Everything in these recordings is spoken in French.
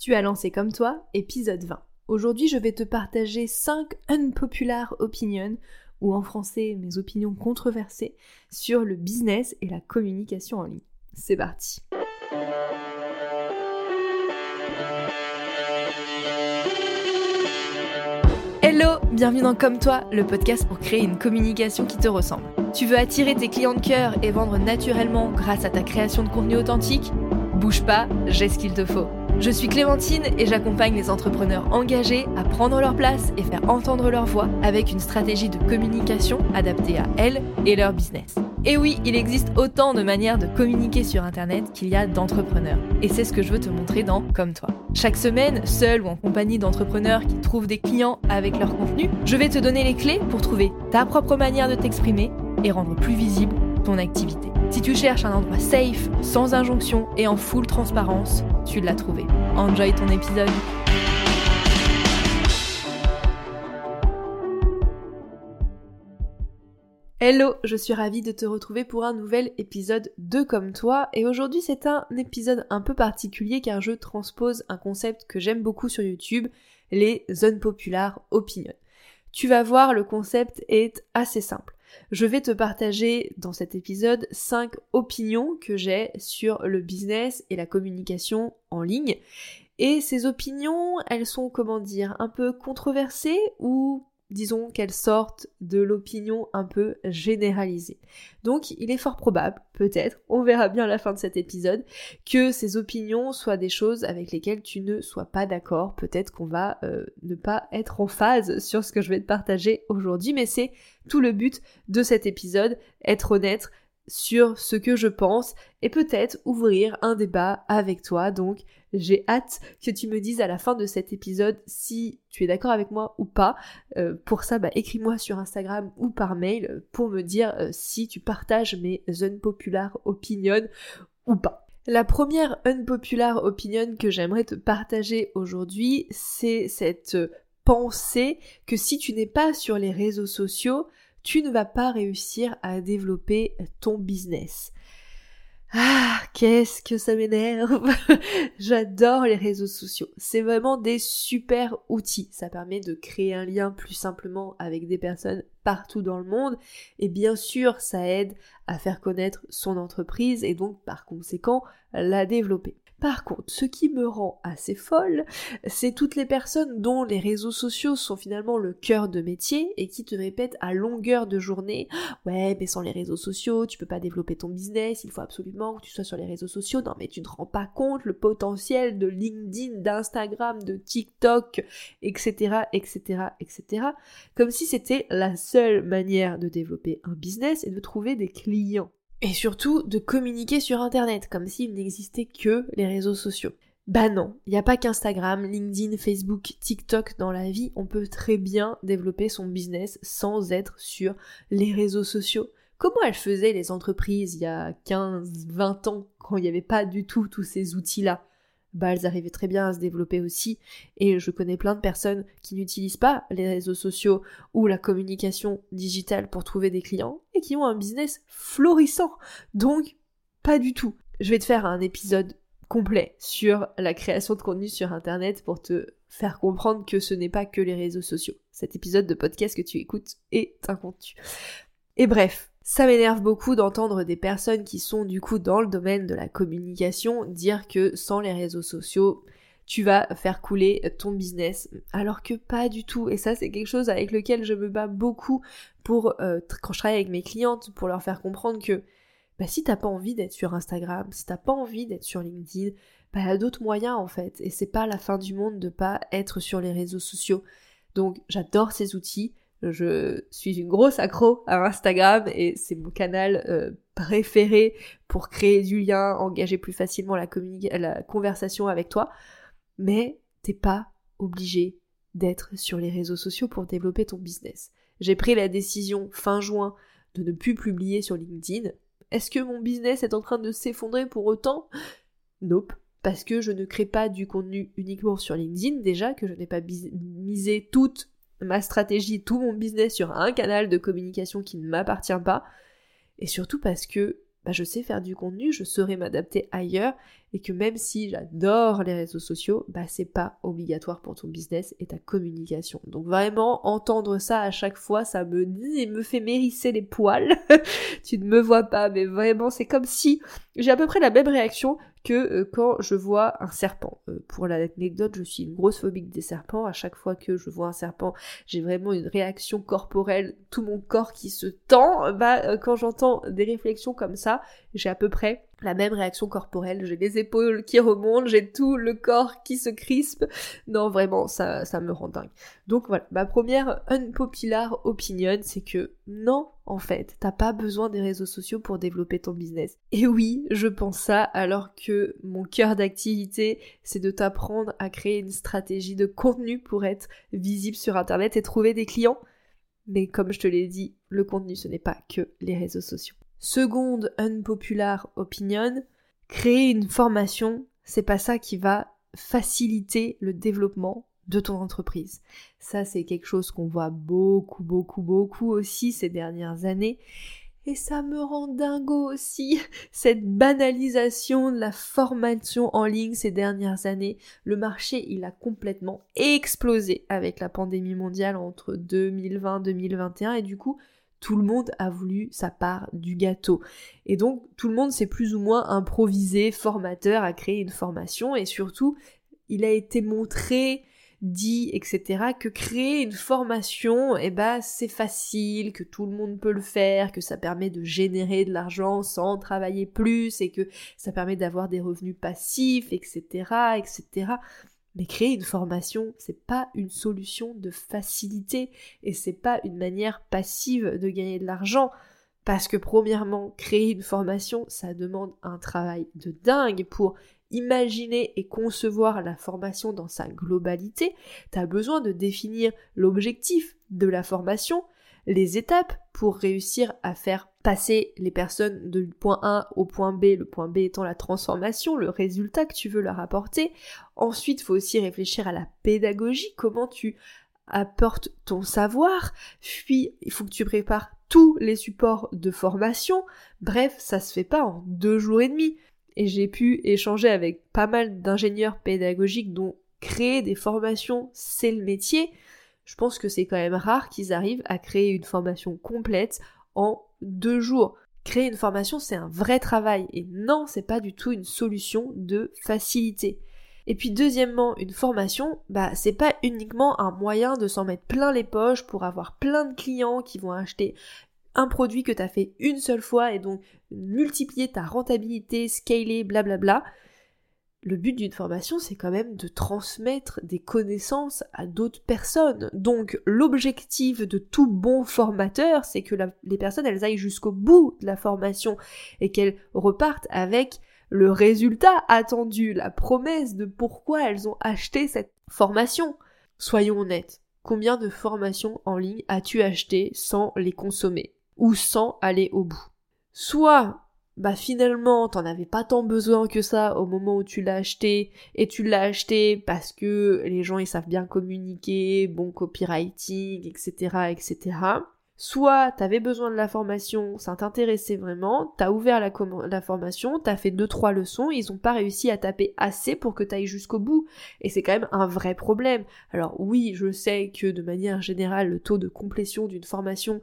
Tu as lancé comme toi, épisode 20. Aujourd'hui, je vais te partager 5 unpopular opinions, ou en français, mes opinions controversées, sur le business et la communication en ligne. C'est parti. Hello, bienvenue dans Comme toi, le podcast pour créer une communication qui te ressemble. Tu veux attirer tes clients de cœur et vendre naturellement grâce à ta création de contenu authentique? Bouge pas, j'ai ce qu'il te faut. Je suis Clémentine et j'accompagne les entrepreneurs engagés à prendre leur place et faire entendre leur voix avec une stratégie de communication adaptée à elles et leur business. Et oui, il existe autant de manières de communiquer sur Internet qu'il y a d'entrepreneurs. Et c'est ce que je veux te montrer dans Comme toi. Chaque semaine, seul ou en compagnie d'entrepreneurs qui trouvent des clients avec leur contenu, je vais te donner les clés pour trouver ta propre manière de t'exprimer et rendre plus visible activité. Si tu cherches un endroit safe, sans injonction et en full transparence, tu l'as trouvé. Enjoy ton épisode. Hello, je suis ravie de te retrouver pour un nouvel épisode de Comme toi et aujourd'hui c'est un épisode un peu particulier car je transpose un concept que j'aime beaucoup sur YouTube, les unpopular opinions. Tu vas voir, le concept est assez simple. Je vais te partager dans cet épisode 5 opinions que j'ai sur le business et la communication en ligne. Et ces opinions, elles sont, comment dire, un peu controversées ou disons qu'elles sortent de l'opinion un peu généralisée. Donc il est fort probable, peut-être, on verra bien à la fin de cet épisode, que ces opinions soient des choses avec lesquelles tu ne sois pas d'accord. Peut-être qu'on va euh, ne pas être en phase sur ce que je vais te partager aujourd'hui, mais c'est tout le but de cet épisode, être honnête, sur ce que je pense et peut-être ouvrir un débat avec toi. Donc j'ai hâte que tu me dises à la fin de cet épisode si tu es d'accord avec moi ou pas. Euh, pour ça, bah, écris-moi sur Instagram ou par mail pour me dire euh, si tu partages mes unpopular opinions ou pas. La première unpopular opinion que j'aimerais te partager aujourd'hui, c'est cette pensée que si tu n'es pas sur les réseaux sociaux, tu ne vas pas réussir à développer ton business. Ah, qu'est-ce que ça m'énerve J'adore les réseaux sociaux. C'est vraiment des super outils. Ça permet de créer un lien plus simplement avec des personnes partout dans le monde. Et bien sûr, ça aide à faire connaître son entreprise et donc par conséquent la développer. Par contre, ce qui me rend assez folle, c'est toutes les personnes dont les réseaux sociaux sont finalement le cœur de métier et qui te répètent à longueur de journée Ouais, mais sans les réseaux sociaux, tu peux pas développer ton business, il faut absolument que tu sois sur les réseaux sociaux. Non, mais tu ne te rends pas compte le potentiel de LinkedIn, d'Instagram, de TikTok, etc., etc., etc. Comme si c'était la seule manière de développer un business et de trouver des clients. Et surtout de communiquer sur Internet, comme s'il n'existait que les réseaux sociaux. Bah non, il n'y a pas qu'Instagram, LinkedIn, Facebook, TikTok dans la vie, on peut très bien développer son business sans être sur les réseaux sociaux. Comment elles faisaient les entreprises il y a 15, 20 ans, quand il n'y avait pas du tout tous ces outils-là? Bah, elles arrivaient très bien à se développer aussi. Et je connais plein de personnes qui n'utilisent pas les réseaux sociaux ou la communication digitale pour trouver des clients et qui ont un business florissant. Donc, pas du tout. Je vais te faire un épisode complet sur la création de contenu sur Internet pour te faire comprendre que ce n'est pas que les réseaux sociaux. Cet épisode de podcast que tu écoutes est un. Et bref, ça m'énerve beaucoup d'entendre des personnes qui sont du coup dans le domaine de la communication dire que sans les réseaux sociaux, tu vas faire couler ton business, alors que pas du tout. Et ça, c'est quelque chose avec lequel je me bats beaucoup pour euh, quand je travaille avec mes clientes, pour leur faire comprendre que bah, si t'as pas envie d'être sur Instagram, si t'as pas envie d'être sur LinkedIn, bah, il y a d'autres moyens en fait. Et c'est pas la fin du monde de pas être sur les réseaux sociaux. Donc j'adore ces outils, je suis une grosse accro à Instagram et c'est mon canal euh, préféré pour créer du lien, engager plus facilement la, conversation avec toi. Mais t'es pas obligé d'être sur les réseaux sociaux pour développer ton business. J'ai pris la décision fin juin de ne plus publier sur LinkedIn. Est-ce que mon business est en train de s'effondrer pour autant? Nope. Parce que je ne crée pas du contenu uniquement sur LinkedIn, déjà que je n'ai pas misé toute ma stratégie, tout mon business sur un canal de communication qui ne m'appartient pas. Et surtout parce que bah, je sais faire du contenu, je saurais m'adapter ailleurs et que même si j'adore les réseaux sociaux, bah c'est pas obligatoire pour ton business et ta communication. Donc vraiment entendre ça à chaque fois, ça me dit, me fait mérisser les poils. tu ne me vois pas, mais vraiment c'est comme si j'ai à peu près la même réaction que euh, quand je vois un serpent. Euh, pour l'anecdote, je suis une grosse phobique des serpents. À chaque fois que je vois un serpent, j'ai vraiment une réaction corporelle, tout mon corps qui se tend. Bah, euh, quand j'entends des réflexions comme ça, j'ai à peu près la même réaction corporelle, j'ai les épaules qui remontent, j'ai tout le corps qui se crispe. Non, vraiment, ça, ça me rend dingue. Donc voilà, ma première unpopular opinion, c'est que non, en fait, t'as pas besoin des réseaux sociaux pour développer ton business. Et oui, je pense ça alors que mon cœur d'activité, c'est de t'apprendre à créer une stratégie de contenu pour être visible sur Internet et trouver des clients. Mais comme je te l'ai dit, le contenu, ce n'est pas que les réseaux sociaux. Seconde unpopular opinion, créer une formation, c'est pas ça qui va faciliter le développement de ton entreprise. Ça, c'est quelque chose qu'on voit beaucoup, beaucoup, beaucoup aussi ces dernières années. Et ça me rend dingo aussi, cette banalisation de la formation en ligne ces dernières années. Le marché, il a complètement explosé avec la pandémie mondiale entre 2020-2021 et du coup, tout le monde a voulu sa part du gâteau. Et donc tout le monde s'est plus ou moins improvisé, formateur, à créer une formation et surtout il a été montré, dit, etc., que créer une formation, eh ben, c'est facile, que tout le monde peut le faire, que ça permet de générer de l'argent sans travailler plus et que ça permet d'avoir des revenus passifs, etc., etc. Mais créer une formation, c'est pas une solution de facilité et c'est pas une manière passive de gagner de l'argent. Parce que premièrement, créer une formation, ça demande un travail de dingue pour imaginer et concevoir la formation dans sa globalité. T'as besoin de définir l'objectif de la formation, les étapes pour réussir à faire passer les personnes du point A au point B, le point B étant la transformation, le résultat que tu veux leur apporter. Ensuite, il faut aussi réfléchir à la pédagogie, comment tu apportes ton savoir, puis il faut que tu prépares tous les supports de formation. Bref, ça se fait pas en deux jours et demi. Et j'ai pu échanger avec pas mal d'ingénieurs pédagogiques dont créer des formations, c'est le métier je pense que c'est quand même rare qu'ils arrivent à créer une formation complète en deux jours. Créer une formation, c'est un vrai travail et non, c'est pas du tout une solution de facilité. Et puis deuxièmement, une formation, bah c'est pas uniquement un moyen de s'en mettre plein les poches pour avoir plein de clients qui vont acheter un produit que tu as fait une seule fois et donc multiplier ta rentabilité, scaler, blablabla. Le but d'une formation, c'est quand même de transmettre des connaissances à d'autres personnes. Donc l'objectif de tout bon formateur, c'est que les personnes, elles aillent jusqu'au bout de la formation et qu'elles repartent avec le résultat attendu, la promesse de pourquoi elles ont acheté cette formation. Soyons honnêtes, combien de formations en ligne as-tu acheté sans les consommer ou sans aller au bout? Soit bah finalement t'en avais pas tant besoin que ça au moment où tu l'as acheté et tu l'as acheté parce que les gens ils savent bien communiquer, bon copywriting, etc. etc. Soit t'avais besoin de la formation, ça t'intéressait vraiment, t'as ouvert la, la formation, t'as fait deux trois leçons, ils ont pas réussi à taper assez pour que t'ailles jusqu'au bout. Et c'est quand même un vrai problème. Alors oui, je sais que de manière générale, le taux de complétion d'une formation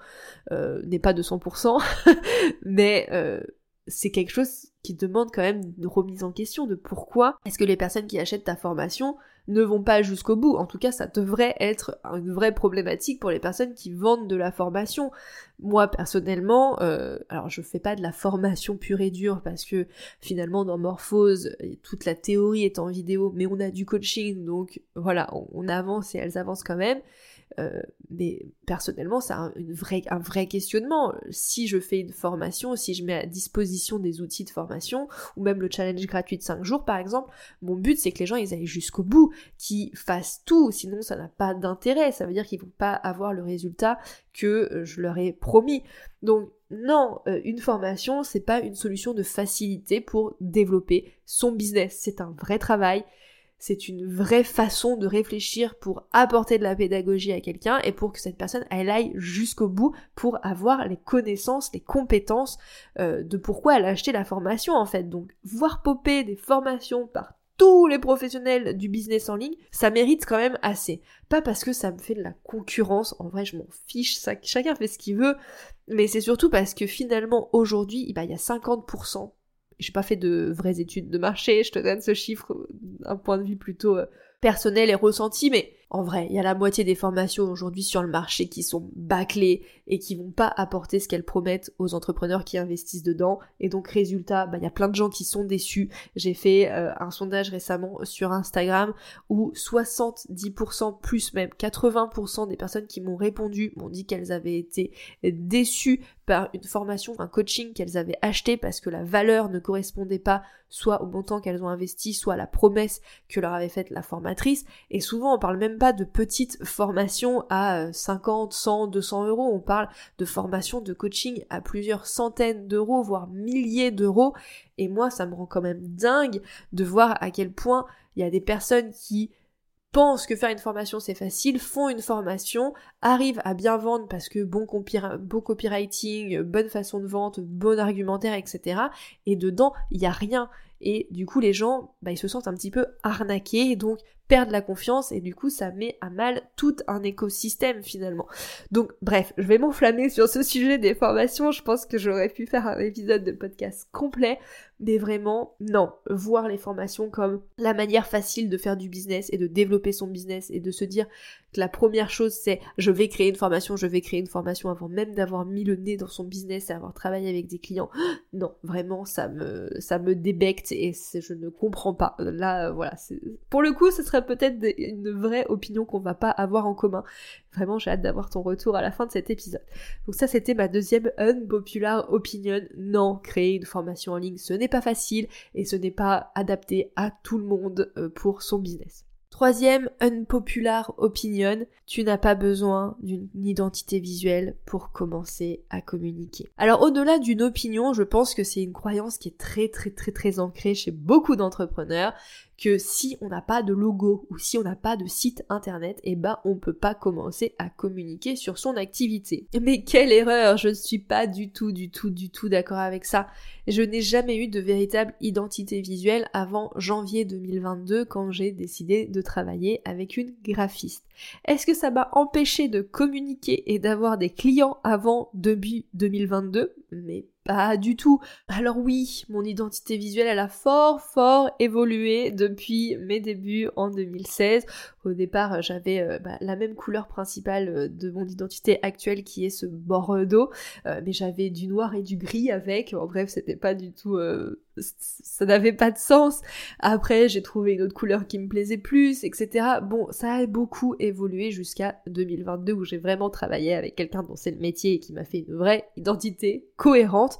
euh, n'est pas de 100%, mais euh, c'est quelque chose qui demande quand même une remise en question de pourquoi est-ce que les personnes qui achètent ta formation ne vont pas jusqu'au bout. En tout cas, ça devrait être une vraie problématique pour les personnes qui vendent de la formation. Moi, personnellement, euh, alors je fais pas de la formation pure et dure parce que finalement dans Morphose, toute la théorie est en vidéo, mais on a du coaching, donc voilà, on avance et elles avancent quand même. Euh, mais personnellement, c'est un, un vrai questionnement. Si je fais une formation, si je mets à disposition des outils de formation, ou même le challenge gratuit de 5 jours par exemple, mon but c'est que les gens ils aillent jusqu'au bout, qu'ils fassent tout, sinon ça n'a pas d'intérêt, ça veut dire qu'ils vont pas avoir le résultat que euh, je leur ai promis. Donc non, euh, une formation, c'est pas une solution de facilité pour développer son business. C'est un vrai travail, c'est une vraie façon de réfléchir pour apporter de la pédagogie à quelqu'un et pour que cette personne elle aille jusqu'au bout pour avoir les connaissances, les compétences euh, de pourquoi elle a acheté la formation en fait. Donc voir popper des formations par tous les professionnels du business en ligne, ça mérite quand même assez. Pas parce que ça me fait de la concurrence, en vrai je m'en fiche, ça, chacun fait ce qu'il veut, mais c'est surtout parce que finalement aujourd'hui, bah, il y a 50% j'ai pas fait de vraies études de marché, je te donne ce chiffre d'un point de vue plutôt euh, personnel et ressenti, mais en vrai, il y a la moitié des formations aujourd'hui sur le marché qui sont bâclées et qui vont pas apporter ce qu'elles promettent aux entrepreneurs qui investissent dedans. Et donc résultat, bah, il y a plein de gens qui sont déçus. J'ai fait euh, un sondage récemment sur Instagram où 70% plus même 80% des personnes qui m'ont répondu m'ont dit qu'elles avaient été déçues par une formation, un coaching qu'elles avaient acheté parce que la valeur ne correspondait pas soit au montant qu'elles ont investi, soit à la promesse que leur avait faite la formatrice. Et souvent on parle même pas de petites formations à 50, 100, 200 euros. On parle de formations de coaching à plusieurs centaines d'euros, voire milliers d'euros. Et moi, ça me rend quand même dingue de voir à quel point il y a des personnes qui pensent que faire une formation c'est facile, font une formation, arrivent à bien vendre parce que bon, copywriting, bonne façon de vente, bon argumentaire, etc. Et dedans, il n'y a rien. Et du coup, les gens, bah, ils se sentent un petit peu arnaqués, donc perdent la confiance et du coup ça met à mal tout un écosystème finalement. Donc bref, je vais m'enflammer sur ce sujet des formations, je pense que j'aurais pu faire un épisode de podcast complet, mais vraiment non, voir les formations comme la manière facile de faire du business et de développer son business et de se dire que la première chose c'est je vais créer une formation, je vais créer une formation avant même d'avoir mis le nez dans son business et avoir travaillé avec des clients. Non, vraiment ça me ça me débecte et je ne comprends pas. Là voilà, pour le coup ce serait peut-être une vraie opinion qu'on va pas avoir en commun. Vraiment, j'ai hâte d'avoir ton retour à la fin de cet épisode. Donc ça, c'était ma deuxième unpopular opinion. Non, créer une formation en ligne, ce n'est pas facile et ce n'est pas adapté à tout le monde euh, pour son business. Troisième unpopular opinion, tu n'as pas besoin d'une identité visuelle pour commencer à communiquer. Alors au-delà d'une opinion, je pense que c'est une croyance qui est très très très très ancrée chez beaucoup d'entrepreneurs que si on n'a pas de logo ou si on n'a pas de site internet, eh ben on peut pas commencer à communiquer sur son activité. Mais quelle erreur, je ne suis pas du tout du tout du tout d'accord avec ça. Je n'ai jamais eu de véritable identité visuelle avant janvier 2022 quand j'ai décidé de travailler avec une graphiste. Est-ce que ça m'a empêché de communiquer et d'avoir des clients avant début 2022 Mais pas du tout. Alors oui, mon identité visuelle, elle a fort, fort évolué depuis mes débuts en 2016. Au départ, j'avais euh, bah, la même couleur principale euh, de mon identité actuelle qui est ce bordeaux, euh, mais j'avais du noir et du gris avec. En bref, c'était pas du tout ça n'avait pas de sens. Après, j'ai trouvé une autre couleur qui me plaisait plus, etc. Bon, ça a beaucoup évolué jusqu'à 2022 où j'ai vraiment travaillé avec quelqu'un dont c'est le métier et qui m'a fait une vraie identité cohérente.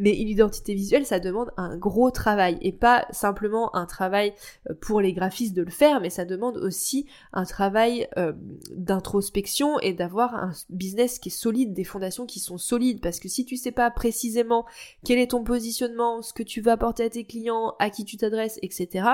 Mais une identité visuelle, ça demande un gros travail et pas simplement un travail euh, pour les graphistes de le faire, mais ça demande aussi un travail euh, d'introspection et d'avoir un business qui est solide, des fondations qui sont solides. Parce que si tu sais pas précisément quel est ton positionnement, ce que tu veux apporter à tes clients, à qui tu t'adresses, etc.,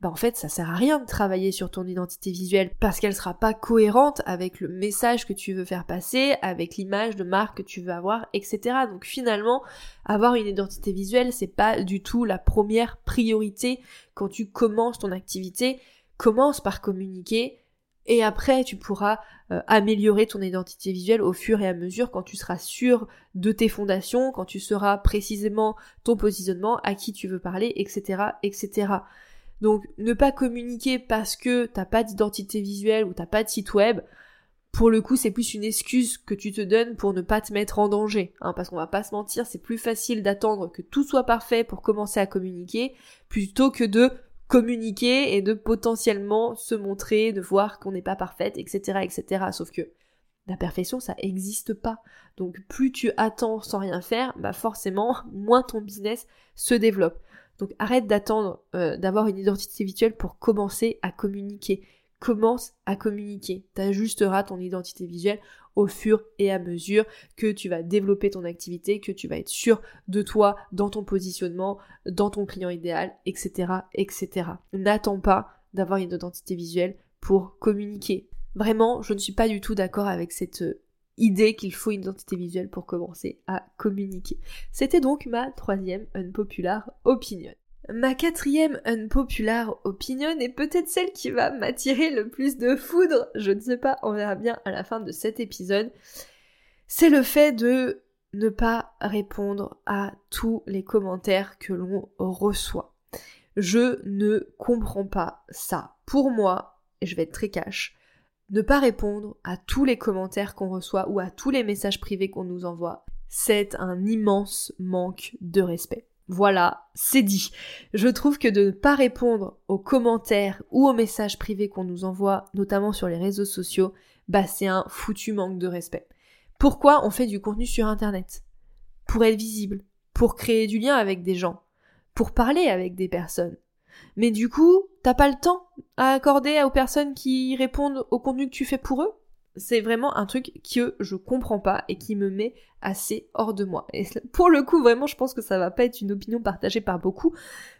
bah en fait ça sert à rien de travailler sur ton identité visuelle parce qu'elle sera pas cohérente avec le message que tu veux faire passer, avec l'image de marque que tu veux avoir, etc. Donc finalement, avoir une identité visuelle, c'est pas du tout la première priorité quand tu commences ton activité. Commence par communiquer et après tu pourras euh, améliorer ton identité visuelle au fur et à mesure quand tu seras sûr de tes fondations, quand tu sauras précisément ton positionnement, à qui tu veux parler, etc., etc. Donc ne pas communiquer parce que t'as pas d'identité visuelle ou t'as pas de site web, pour le coup c'est plus une excuse que tu te donnes pour ne pas te mettre en danger. Hein, parce qu'on va pas se mentir, c'est plus facile d'attendre que tout soit parfait pour commencer à communiquer, plutôt que de communiquer et de potentiellement se montrer, de voir qu'on n'est pas parfaite, etc. etc. Sauf que la perfection, ça existe pas. Donc plus tu attends sans rien faire, bah forcément, moins ton business se développe. Donc arrête d'attendre euh, d'avoir une identité visuelle pour commencer à communiquer. Commence à communiquer. T'ajusteras ton identité visuelle au fur et à mesure que tu vas développer ton activité, que tu vas être sûr de toi, dans ton positionnement, dans ton client idéal, etc. etc. N'attends pas d'avoir une identité visuelle pour communiquer. Vraiment, je ne suis pas du tout d'accord avec cette euh, idée qu'il faut une identité visuelle pour commencer à communiquer. C'était donc ma troisième unpopular opinion. Ma quatrième unpopular opinion est peut-être celle qui va m'attirer le plus de foudre, je ne sais pas, on verra bien à la fin de cet épisode. C'est le fait de ne pas répondre à tous les commentaires que l'on reçoit. Je ne comprends pas ça. Pour moi, et je vais être très cash, ne pas répondre à tous les commentaires qu'on reçoit ou à tous les messages privés qu'on nous envoie, c'est un immense manque de respect. Voilà, c'est dit. Je trouve que de ne pas répondre aux commentaires ou aux messages privés qu'on nous envoie, notamment sur les réseaux sociaux, bah c'est un foutu manque de respect. Pourquoi on fait du contenu sur Internet? Pour être visible, pour créer du lien avec des gens, pour parler avec des personnes. Mais du coup, t'as pas le temps à accorder aux personnes qui répondent au contenu que tu fais pour eux? C'est vraiment un truc que je comprends pas et qui me met assez hors de moi. Et pour le coup, vraiment, je pense que ça va pas être une opinion partagée par beaucoup,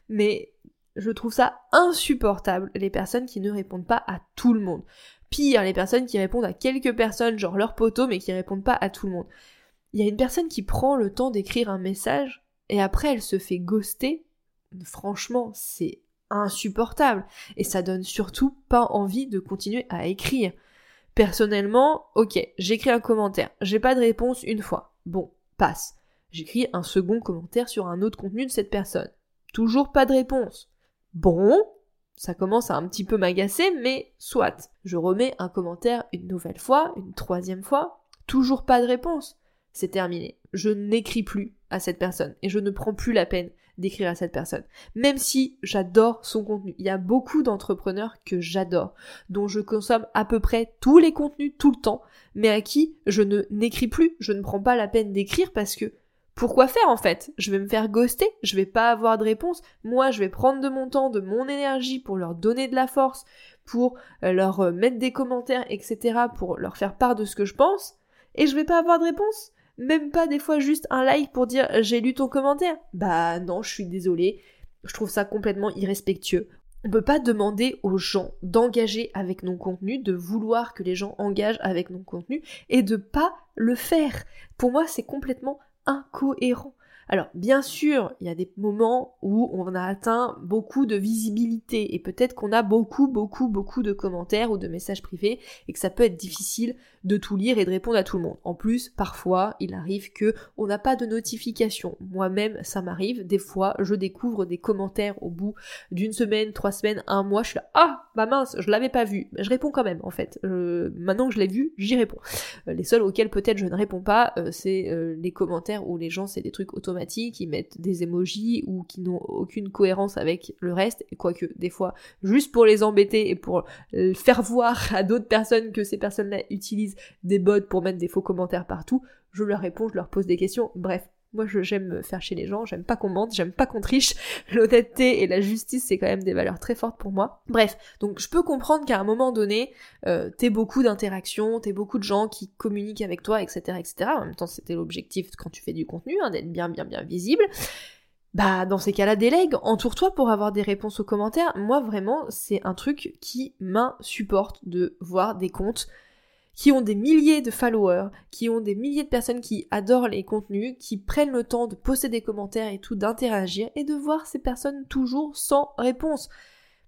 mais je trouve ça insupportable, les personnes qui ne répondent pas à tout le monde. Pire, les personnes qui répondent à quelques personnes, genre leur poteau, mais qui répondent pas à tout le monde. Il y a une personne qui prend le temps d'écrire un message et après elle se fait ghoster. Franchement, c'est insupportable. Et ça donne surtout pas envie de continuer à écrire. Personnellement, ok, j'écris un commentaire, j'ai pas de réponse une fois. Bon, passe. J'écris un second commentaire sur un autre contenu de cette personne. Toujours pas de réponse. Bon, ça commence à un petit peu m'agacer, mais soit. Je remets un commentaire une nouvelle fois, une troisième fois, toujours pas de réponse. C'est terminé. Je n'écris plus à cette personne et je ne prends plus la peine d'écrire à cette personne. Même si j'adore son contenu. Il y a beaucoup d'entrepreneurs que j'adore, dont je consomme à peu près tous les contenus tout le temps, mais à qui je ne n'écris plus, je ne prends pas la peine d'écrire parce que pourquoi faire en fait? Je vais me faire ghoster, je vais pas avoir de réponse. Moi, je vais prendre de mon temps, de mon énergie pour leur donner de la force, pour euh, leur euh, mettre des commentaires, etc., pour leur faire part de ce que je pense, et je vais pas avoir de réponse. Même pas des fois juste un like pour dire j'ai lu ton commentaire. Bah non, je suis désolée. Je trouve ça complètement irrespectueux. On peut pas demander aux gens d'engager avec nos contenus, de vouloir que les gens engagent avec nos contenus et de pas le faire. Pour moi, c'est complètement incohérent. Alors bien sûr, il y a des moments où on a atteint beaucoup de visibilité et peut-être qu'on a beaucoup, beaucoup, beaucoup de commentaires ou de messages privés et que ça peut être difficile de tout lire et de répondre à tout le monde. En plus, parfois, il arrive que on n'a pas de notification. Moi-même, ça m'arrive. Des fois, je découvre des commentaires au bout d'une semaine, trois semaines, un mois. Je suis là, ah, bah mince, je l'avais pas vu. Je réponds quand même, en fait. Euh, maintenant que je l'ai vu, j'y réponds. Euh, les seuls auxquels peut-être je ne réponds pas, euh, c'est les commentaires où les gens, c'est des trucs automatiques qui mettent des emojis ou qui n'ont aucune cohérence avec le reste, quoique des fois, juste pour les embêter et pour euh, faire voir à d'autres personnes que ces personnes-là utilisent des bots pour mettre des faux commentaires partout, je leur réponds, je leur pose des questions, bref, moi, j'aime faire chez les gens, j'aime pas qu'on mente, j'aime pas qu'on triche. L'honnêteté et la justice, c'est quand même des valeurs très fortes pour moi. Bref, donc je peux comprendre qu'à un moment donné, euh, t'aies beaucoup d'interactions, t'aies beaucoup de gens qui communiquent avec toi, etc., etc. En même temps, c'était l'objectif quand tu fais du contenu, hein, d'être bien, bien, bien visible. Bah, dans ces cas-là, délègue, entoure-toi pour avoir des réponses aux commentaires. Moi, vraiment, c'est un truc qui m'insupporte de voir des comptes qui ont des milliers de followers, qui ont des milliers de personnes qui adorent les contenus, qui prennent le temps de poster des commentaires et tout, d'interagir, et de voir ces personnes toujours sans réponse.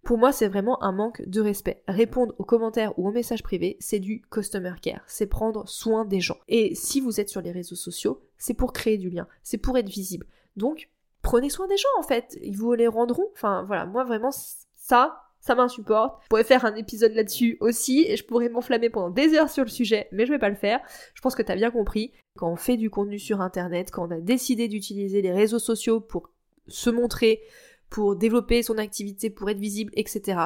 Pour moi, c'est vraiment un manque de respect. Répondre aux commentaires ou aux messages privés, c'est du customer care, c'est prendre soin des gens. Et si vous êtes sur les réseaux sociaux, c'est pour créer du lien, c'est pour être visible. Donc, prenez soin des gens en fait, ils vous les rendront. Enfin voilà, moi vraiment ça, ça m'insupporte. Je pourrais faire un épisode là-dessus aussi, et je pourrais m'enflammer pendant des heures sur le sujet, mais je vais pas le faire. Je pense que t'as bien compris. Quand on fait du contenu sur internet, quand on a décidé d'utiliser les réseaux sociaux pour se montrer, pour développer son activité, pour être visible, etc.,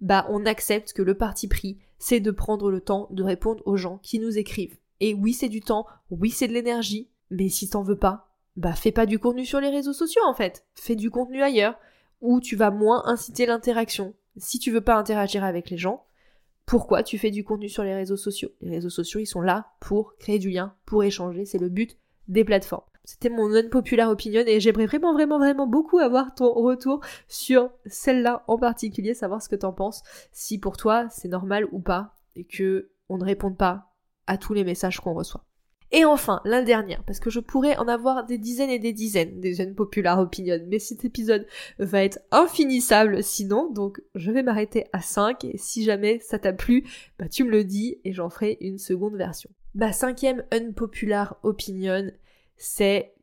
bah on accepte que le parti pris, c'est de prendre le temps de répondre aux gens qui nous écrivent. Et oui, c'est du temps, oui, c'est de l'énergie, mais si t'en veux pas, bah fais pas du contenu sur les réseaux sociaux en fait. Fais du contenu ailleurs, où tu vas moins inciter l'interaction si tu veux pas interagir avec les gens, pourquoi tu fais du contenu sur les réseaux sociaux? Les réseaux sociaux, ils sont là pour créer du lien, pour échanger, c'est le but des plateformes. c'était mon unpopular opinion et j'aimerais vraiment vraiment vraiment beaucoup avoir ton retour sur celle-là en particulier, savoir ce que t'en penses, si pour toi c'est normal ou pas et que on ne réponde pas à tous les messages qu'on reçoit. Et enfin, la dernière, parce que je pourrais en avoir des dizaines et des dizaines des unpopular opinions, mais cet épisode va être infinissable sinon, donc je vais m'arrêter à 5, et si jamais ça t'a plu, bah tu me le dis, et j'en ferai une seconde version. Ma cinquième unpopular opinion, c'est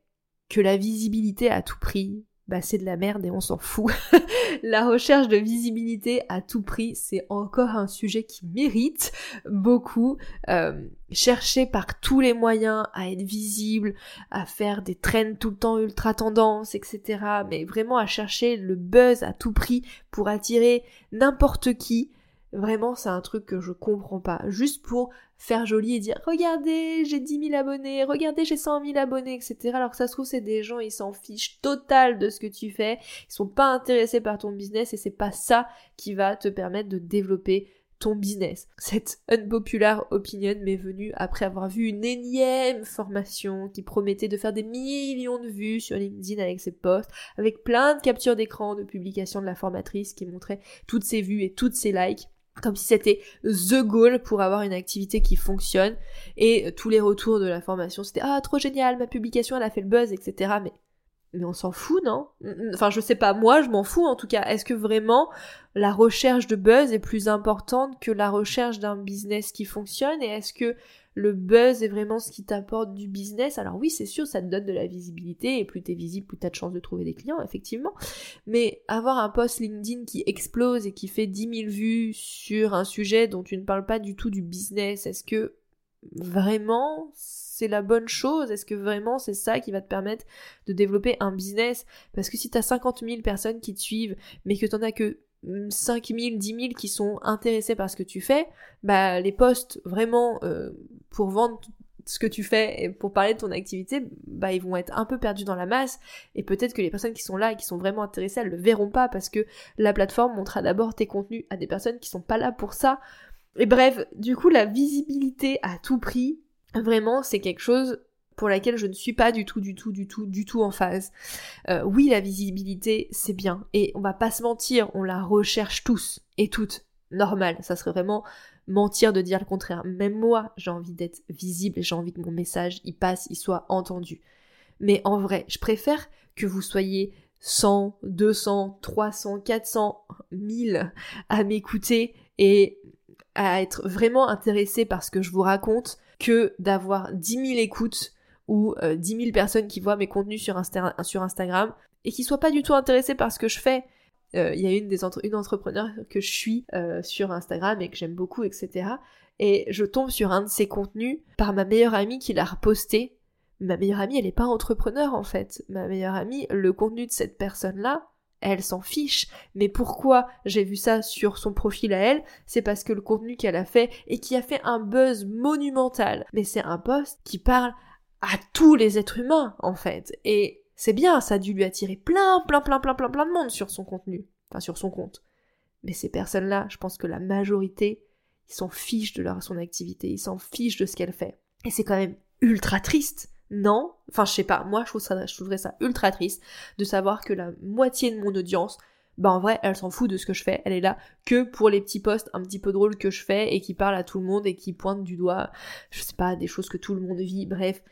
que la visibilité à tout prix, bah c'est de la merde et on s'en fout. la recherche de visibilité à tout prix, c'est encore un sujet qui mérite beaucoup. Euh, chercher par tous les moyens à être visible, à faire des trends tout le temps ultra tendance, etc. Mais vraiment à chercher le buzz à tout prix pour attirer n'importe qui. Vraiment, c'est un truc que je comprends pas. Juste pour faire joli et dire regardez j'ai 10 000 abonnés, regardez j'ai 100 000 abonnés, etc. Alors que ça se trouve c'est des gens ils s'en fichent total de ce que tu fais, ils sont pas intéressés par ton business et c'est pas ça qui va te permettre de développer ton business. Cette unpopular opinion m'est venue après avoir vu une énième formation qui promettait de faire des millions de vues sur LinkedIn avec ses posts, avec plein de captures d'écran de publications de la formatrice qui montrait toutes ses vues et toutes ses likes comme si c'était the goal pour avoir une activité qui fonctionne. Et euh, tous les retours de la formation, c'était ah trop génial, ma publication elle a fait le buzz, etc. Mais mais on s'en fout, non? Enfin, je sais pas, moi, je m'en fous en tout cas. Est-ce que vraiment la recherche de buzz est plus importante que la recherche d'un business qui fonctionne? Et est-ce que le buzz est vraiment ce qui t'apporte du business. Alors oui, c'est sûr, ça te donne de la visibilité et plus t'es visible, plus t'as de chances de trouver des clients, effectivement. Mais avoir un post LinkedIn qui explose et qui fait 10 000 vues sur un sujet dont tu ne parles pas du tout du business, est-ce que vraiment c'est la bonne chose? Est-ce que vraiment c'est ça qui va te permettre de développer un business? Parce que si t'as 50 000 personnes qui te suivent, mais que t'en as que 5000, 10 000 qui sont intéressés par ce que tu fais, bah les posts vraiment euh, pour vendre ce que tu fais et pour parler de ton activité, bah ils vont être un peu perdus dans la masse et peut-être que les personnes qui sont là et qui sont vraiment intéressées, elles le verront pas parce que la plateforme montrera d'abord tes contenus à des personnes qui sont pas là pour ça. Et bref, du coup la visibilité à tout prix, vraiment c'est quelque chose pour laquelle je ne suis pas du tout, du tout, du tout, du tout en phase. Euh, oui, la visibilité, c'est bien. Et on va pas se mentir, on la recherche tous et toutes. Normal, ça serait vraiment mentir de dire le contraire. Même moi, j'ai envie d'être visible j'ai envie que mon message y passe, il soit entendu. Mais en vrai, je préfère que vous soyez 100, 200, 300, 400, 1000 à m'écouter et à être vraiment intéressé par ce que je vous raconte que d'avoir 10 000 écoutes ou 10 euh, 000 personnes qui voient mes contenus sur, Instagram et qui soient pas du tout intéressées par ce que je fais. Euh, il y a une des une entrepreneur que je suis euh, sur Instagram et que j'aime beaucoup, etc. Et je tombe sur un de ses contenus par ma meilleure amie qui l'a reposté. Ma meilleure amie, elle n'est pas entrepreneur en fait. Ma meilleure amie, le contenu de cette personne-là, elle s'en fiche. Mais pourquoi j'ai vu ça sur son profil à elle? C'est parce que le contenu qu'elle a fait et qui a fait un buzz monumental. Mais c'est un post qui parle à tous les êtres humains, en fait. Et c'est bien, ça a dû lui attirer plein, plein, plein, plein, plein, plein de monde sur son contenu. Enfin, sur son compte. Mais ces personnes-là, je pense que la majorité, ils s'en fichent de leur, son activité, ils s'en fichent de ce qu'elle fait. Et c'est quand même ultra triste, non? Enfin, je sais pas, moi je, trouve ça, je trouverais ça ultra triste de savoir que la moitié de mon audience, bah en vrai, elle s'en fout de ce que je fais, elle est là que pour les petits posts un petit peu drôles que je fais et qui parlent à tout le monde et qui pointent du doigt, je sais pas, des choses que tout le monde vit, bref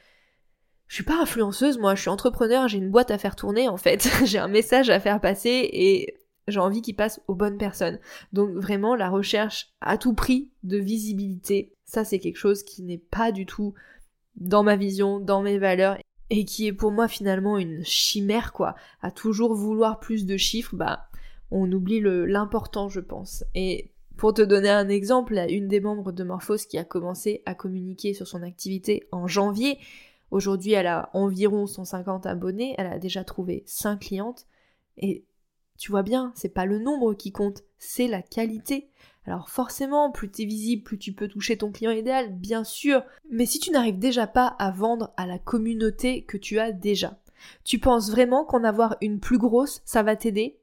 je suis pas influenceuse, moi, je suis entrepreneur, j'ai une boîte à faire tourner en fait, j'ai un message à faire passer et j'ai envie qu'il passe aux bonnes personnes. Donc vraiment, la recherche à tout prix de visibilité, ça c'est quelque chose qui n'est pas du tout dans ma vision, dans mes valeurs et qui est pour moi finalement une chimère quoi. À toujours vouloir plus de chiffres, bah on oublie l'important je pense. Et pour te donner un exemple, une des membres de Morphos qui a commencé à communiquer sur son activité en janvier, Aujourd'hui, elle a environ 150 abonnés, elle a déjà trouvé 5 clientes. Et tu vois bien, c'est pas le nombre qui compte, c'est la qualité. Alors forcément, plus tu es visible, plus tu peux toucher ton client idéal, bien sûr. Mais si tu n'arrives déjà pas à vendre à la communauté que tu as déjà, tu penses vraiment qu'en avoir une plus grosse, ça va t'aider?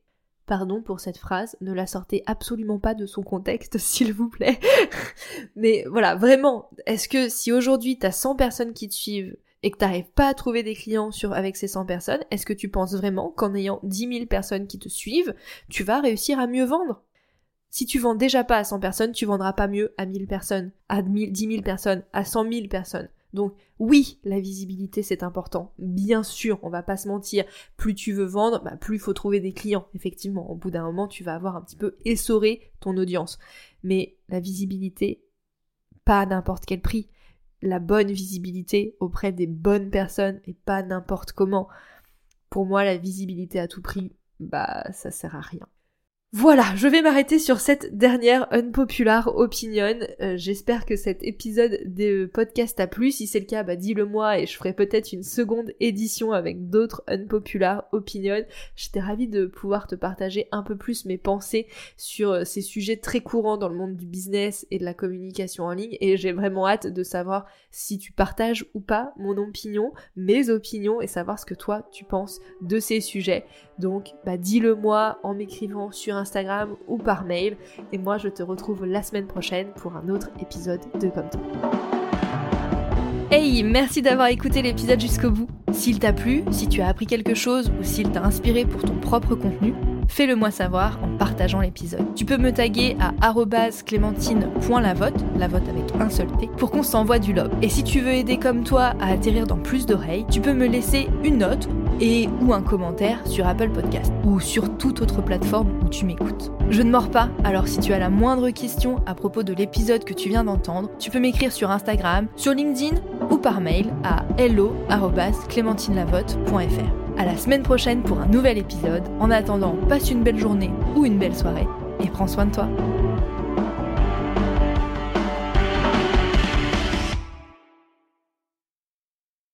Pardon pour cette phrase, ne la sortez absolument pas de son contexte, s'il vous plaît. Mais voilà, vraiment, est-ce que si aujourd'hui t'as 100 personnes qui te suivent et que t'arrives pas à trouver des clients sur, avec ces 100 personnes, est-ce que tu penses vraiment qu'en ayant 10 000 personnes qui te suivent, tu vas réussir à mieux vendre? Si tu vends déjà pas à 100 personnes, tu vendras pas mieux à 1000 personnes, à 10 000 personnes, à 100 000 personnes. Donc oui, la visibilité c'est important. Bien sûr, on va pas se mentir. Plus tu veux vendre, bah, plus il faut trouver des clients. Effectivement, au bout d'un moment, tu vas avoir un petit peu essoré ton audience. Mais la visibilité, pas à n'importe quel prix. La bonne visibilité auprès des bonnes personnes et pas n'importe comment. Pour moi, la visibilité à tout prix, bah ça sert à rien. Voilà, je vais m'arrêter sur cette dernière unpopular opinion. Euh, j'espère que cet épisode de podcast a plu. Si c'est le cas, bah dis-le moi et je ferai peut-être une seconde édition avec d'autres unpopular opinions. J'étais ravie de pouvoir te partager un peu plus mes pensées sur euh, ces sujets très courants dans le monde du business et de la communication en ligne et j'ai vraiment hâte de savoir si tu partages ou pas mon opinion, mes opinions et savoir ce que toi tu penses de ces sujets. Donc, bah dis-le moi en m'écrivant sur Instagram ou par mail. Et moi, je te retrouve la semaine prochaine pour un autre épisode de Comme toi. Hey, merci d'avoir écouté l'épisode jusqu'au bout. S'il t'a plu, si tu as appris quelque chose ou s'il t'a inspiré pour ton propre contenu, fais-le moi savoir en partageant l'épisode. Tu peux me taguer à clémentine.lavote, la vote avec un seul T, pour qu'on s'envoie du love. Et si tu veux aider comme toi à atterrir dans plus d'oreilles, tu peux me laisser une note et ou un commentaire sur Apple Podcast ou sur toute autre plateforme où tu m'écoutes. Je ne mords pas, alors si tu as la moindre question à propos de l'épisode que tu viens d'entendre, tu peux m'écrire sur Instagram, sur LinkedIn ou par mail à hello@clémentinelavotte.fr. À la semaine prochaine pour un nouvel épisode. En attendant, passe une belle journée ou une belle soirée et prends soin de toi.